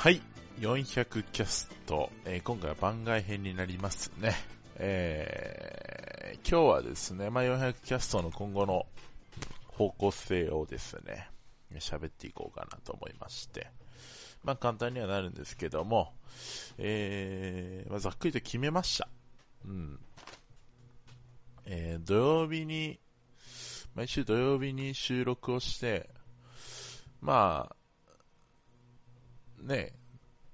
はい400キャスト、えー、今回は番外編になりますね。えー、今日はですね、まあ、400キャストの今後の方向性をですね、喋っていこうかなと思いまして、まあ、簡単にはなるんですけども、えー、まあ、ざっくりと決めました。うん。えー、土曜日に、毎週土曜日に収録をして、まあ、ね、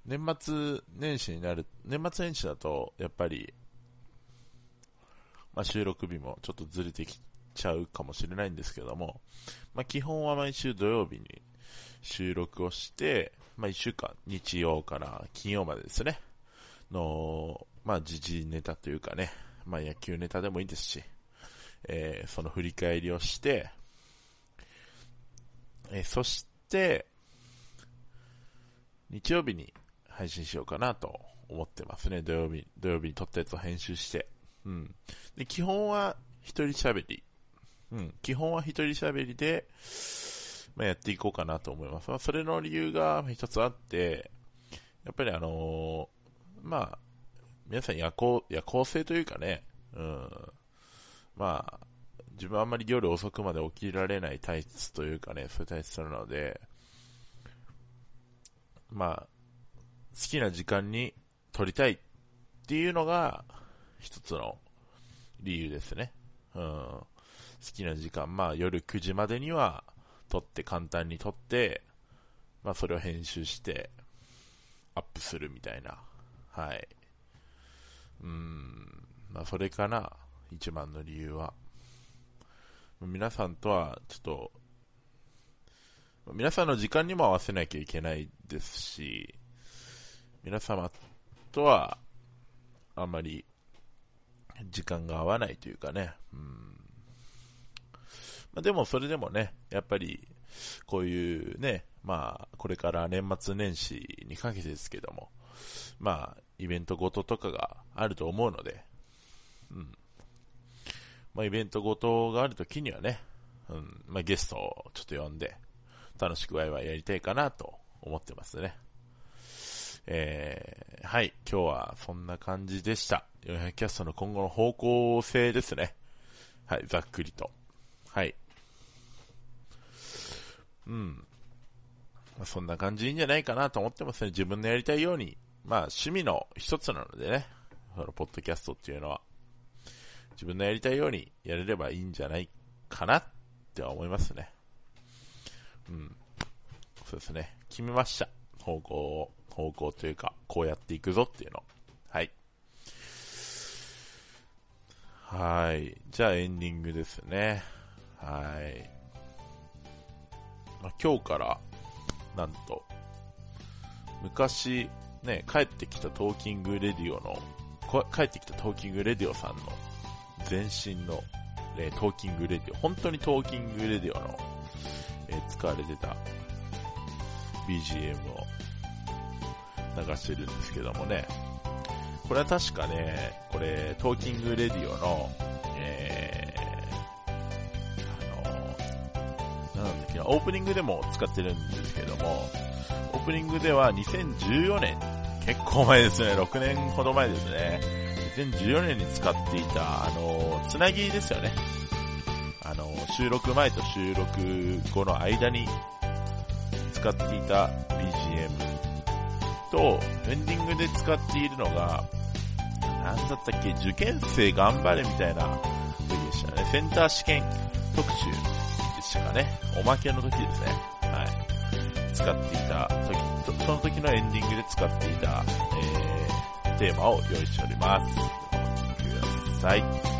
年末年始になる、年末年始だと、やっぱり、まあ、収録日もちょっとずれてきちゃうかもしれないんですけども、まあ、基本は毎週土曜日に収録をして、まあ、1週間、日曜から金曜までですね、の、まあ、時事ネタというかね、まあ、野球ネタでもいいですし、えー、その振り返りをして、えー、そして、日曜日に配信しようかなと思ってますね。土曜日、土曜日に撮ったやつを編集して。うん。で、基本は一人喋り。うん。基本は一人喋りで、まあ、やっていこうかなと思います。まあ、それの理由が一つあって、やっぱりあのー、まあ、皆さん夜行、夜行性というかね、うん。まあ、自分はあんまり夜遅くまで起きられない体質というかね、そういう体質なので、まあ、好きな時間に撮りたいっていうのが一つの理由ですね。うん。好きな時間、まあ夜9時までには撮って簡単に撮って、まあそれを編集してアップするみたいな。はい。うん。まあそれかな。一番の理由は。皆さんとはちょっと皆さんの時間にも合わせなきゃいけないですし、皆様とはあんまり時間が合わないというかね、うん。まあ、でもそれでもね、やっぱりこういうね、まあこれから年末年始にかけてですけども、まあイベントごととかがあると思うので、うん。まあ、イベントごとがあるときにはね、うん。まあ、ゲストをちょっと呼んで、楽しくワイワイやりたいかなと思ってますね。えー、はい、今日はそんな感じでした。400キャストの今後の方向性ですね。はい、ざっくりと。はい。うん。まあ、そんな感じいいんじゃないかなと思ってますね。自分のやりたいように。まあ、趣味の一つなのでね。その、ポッドキャストっていうのは。自分のやりたいようにやれればいいんじゃないかなって思いますね。うん。そうですね。決めました。方向を、方向というか、こうやっていくぞっていうの。はい。はい。じゃあエンディングですね。はい。まあ、今日から、なんと、昔、ね、帰ってきたトーキングレディオの、帰ってきたトーキングレディオさんの前身の、ね、トーキングレディオ、本当にトーキングレディオのえー、使われてた BGM を流してるんですけどもね。これは確かね、これ、トーキングレディオの、えー、あの、なんだっけオープニングでも使ってるんですけども、オープニングでは2014年、結構前ですね、6年ほど前ですね。2014年に使っていた、あの、つなぎですよね。収録前と収録後の間に使っていた BGM と、エンディングで使っているのが、なんだったっけ、受験生頑張れみたいな時でしたね。センター試験特集でしたかね。おまけの時ですね。はい。使っていた時、その時のエンディングで使っていた、えー、テーマを用意しております。お聴きください。